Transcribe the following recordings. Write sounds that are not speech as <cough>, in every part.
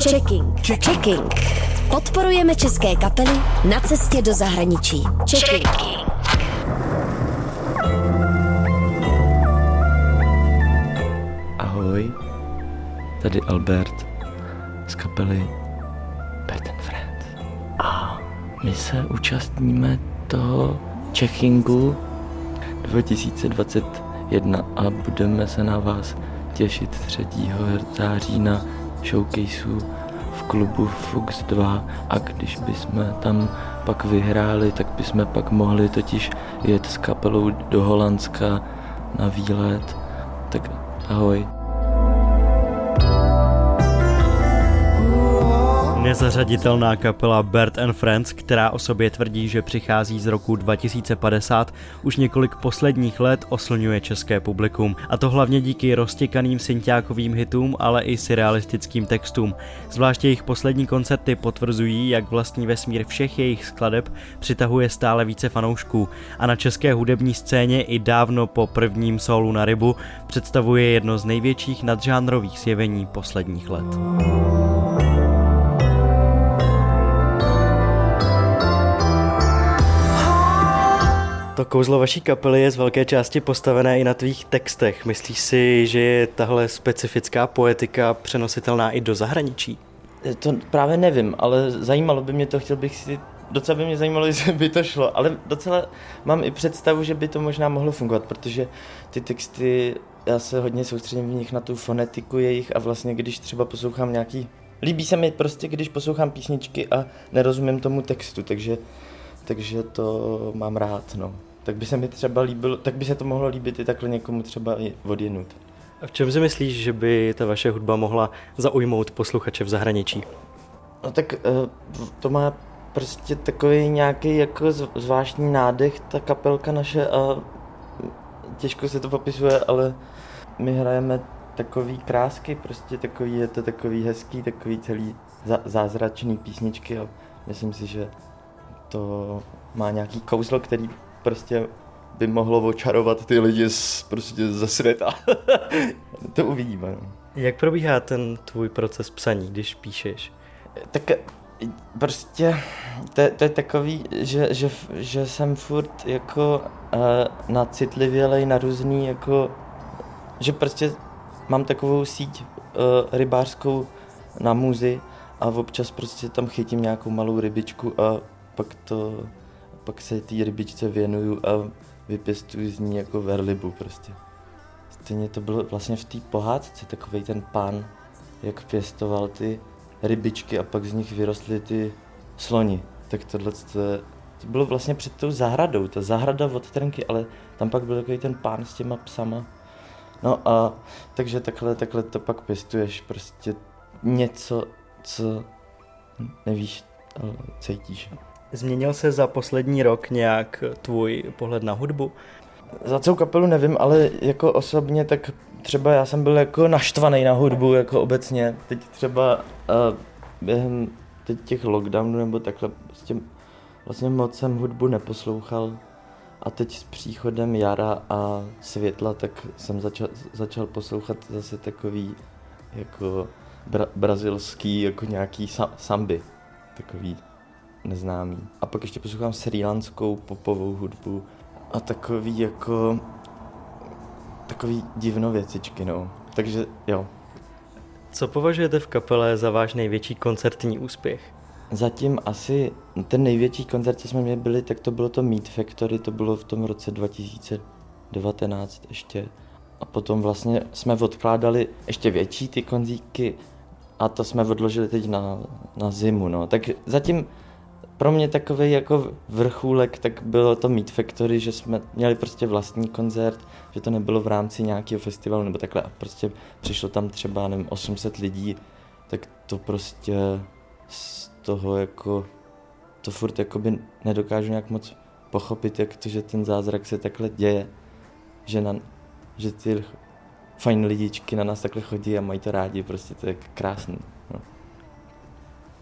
Checking. Checking. Podporujeme české kapely na cestě do zahraničí. Checking. Ahoj, tady Albert z kapely Bert and Friends. A my se účastníme toho Čechingu 2021 a budeme se na vás těšit 3. září na showcaseu v klubu Fux 2 a když bychom tam pak vyhráli, tak bychom pak mohli totiž jet s kapelou do Holandska na výlet. Tak ahoj. Nezařaditelná kapela Bert and Friends, která o sobě tvrdí, že přichází z roku 2050, už několik posledních let oslňuje české publikum. A to hlavně díky roztěkaným synťákovým hitům, ale i surrealistickým textům. Zvláště jejich poslední koncerty potvrzují, jak vlastní vesmír všech jejich skladeb přitahuje stále více fanoušků. A na české hudební scéně i dávno po prvním solu na rybu představuje jedno z největších nadžánrových zjevení posledních let. To kouzlo vaší kapely je z velké části postavené i na tvých textech. Myslíš si, že je tahle specifická poetika přenositelná i do zahraničí? To právě nevím, ale zajímalo by mě to, chtěl bych si docela by mě zajímalo, <laughs> jestli by to šlo, ale docela mám i představu, že by to možná mohlo fungovat, protože ty texty, já se hodně soustředím v nich na tu fonetiku jejich a vlastně když třeba poslouchám nějaký, líbí se mi prostě, když poslouchám písničky a nerozumím tomu textu, takže, takže to mám rád, no tak by se mi třeba líbilo, tak by se to mohlo líbit i takhle někomu třeba i odjenut. A v čem si myslíš, že by ta vaše hudba mohla zaujmout posluchače v zahraničí? No tak eh, to má prostě takový nějaký jako zvláštní nádech, ta kapelka naše a těžko se to popisuje, ale my hrajeme takový krásky, prostě takový, je to takový hezký, takový celý zázračný písničky a myslím si, že to má nějaký kouzlo, který prostě by mohlo očarovat ty lidi z, prostě ze světa. <laughs> to uvidíme. No. Jak probíhá ten tvůj proces psaní, když píšeš? Tak prostě to, to je takový, že, že, že jsem furt jako uh, nacitlivělej na různý jako, že prostě mám takovou síť uh, rybářskou na muzy a občas prostě tam chytím nějakou malou rybičku a pak to pak se té rybičce věnuju a vypěstuju z ní jako verlibu prostě. Stejně to bylo vlastně v té pohádce, takový ten pán, jak pěstoval ty rybičky a pak z nich vyrostly ty sloni. Tak tohle to bylo vlastně před tou zahradou, ta zahrada od Trnky, ale tam pak byl takový ten pán s těma psama. No a takže takhle, takhle to pak pěstuješ prostě něco, co nevíš, ale cítíš. Změnil se za poslední rok nějak tvůj pohled na hudbu? Za celou kapelu nevím, ale jako osobně tak třeba já jsem byl jako naštvaný na hudbu jako obecně. Teď třeba uh, během teď těch lockdownů nebo takhle prostě vlastně moc jsem hudbu neposlouchal a teď s příchodem jara a světla tak jsem začal, začal poslouchat zase takový jako bra- brazilský jako nějaký sa- samby, takový neznámý. A pak ještě poslouchám srílanskou popovou hudbu a takový jako takový divno věcičky, no. Takže jo. Co považujete v kapele za váš největší koncertní úspěch? Zatím asi ten největší koncert, co jsme měli byli, tak to bylo to Meat Factory, to bylo v tom roce 2019 ještě. A potom vlastně jsme odkládali ještě větší ty konzíky a to jsme odložili teď na, na zimu, no. Tak zatím pro mě takový jako vrchůlek, tak bylo to Meat Factory, že jsme měli prostě vlastní koncert, že to nebylo v rámci nějakého festivalu nebo takhle a prostě přišlo tam třeba, nevím, 800 lidí, tak to prostě z toho jako, to furt jakoby nedokážu nějak moc pochopit, jak to, že ten zázrak se takhle děje, že, na, že ty fajn lidičky na nás takhle chodí a mají to rádi, prostě to je krásný. No.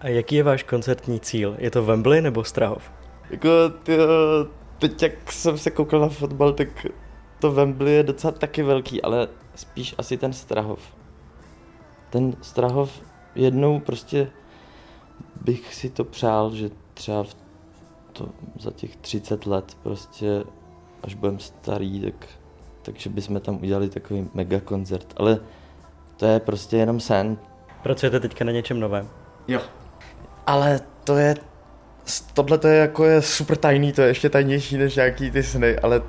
A jaký je váš koncertní cíl? Je to Wembley nebo Strahov? Jako, ty, teď jak jsem se koukal na fotbal, tak to Wembley je docela taky velký, ale spíš asi ten Strahov. Ten Strahov jednou prostě bych si to přál, že třeba v to za těch 30 let prostě, až budeme starý, tak, takže bychom tam udělali takový mega koncert, ale to je prostě jenom sen. Pracujete teďka na něčem novém? Jo. Ale to je, tohle to je jako je super tajný, to je ještě tajnější než nějaký ty sny, ale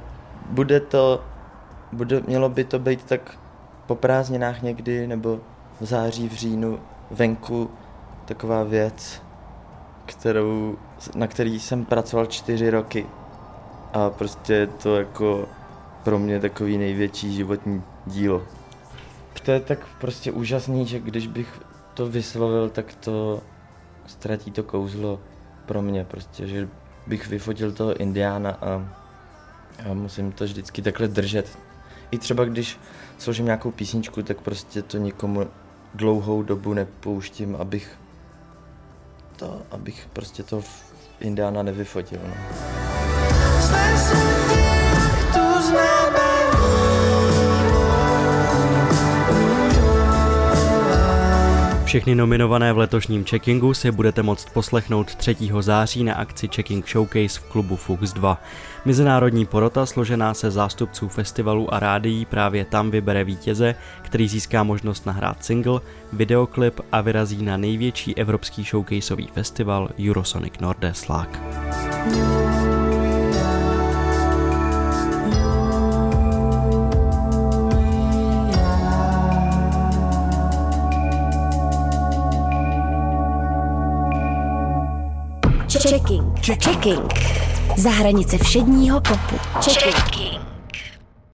bude to, bude, mělo by to být tak po prázdninách někdy, nebo v září, v říjnu, venku, taková věc, kterou, na který jsem pracoval čtyři roky. A prostě je to jako pro mě takový největší životní dílo. To je tak prostě úžasný, že když bych to vyslovil, tak to ztratí to kouzlo pro mě prostě, že bych vyfotil toho indiána a, a musím to vždycky takhle držet. I třeba když složím nějakou písničku, tak prostě to nikomu dlouhou dobu nepouštím, abych to, abych prostě to indiána nevyfotil. No. Všechny nominované v letošním checkingu si budete moct poslechnout 3. září na akci Checking Showcase v klubu Fux 2. Mezinárodní porota složená se zástupců festivalů a rádií právě tam vybere vítěze, který získá možnost nahrát single, videoklip a vyrazí na největší evropský showcaseový festival Eurosonic Nordeslag. Checking. Checking. Za hranice všedního popu. Checking.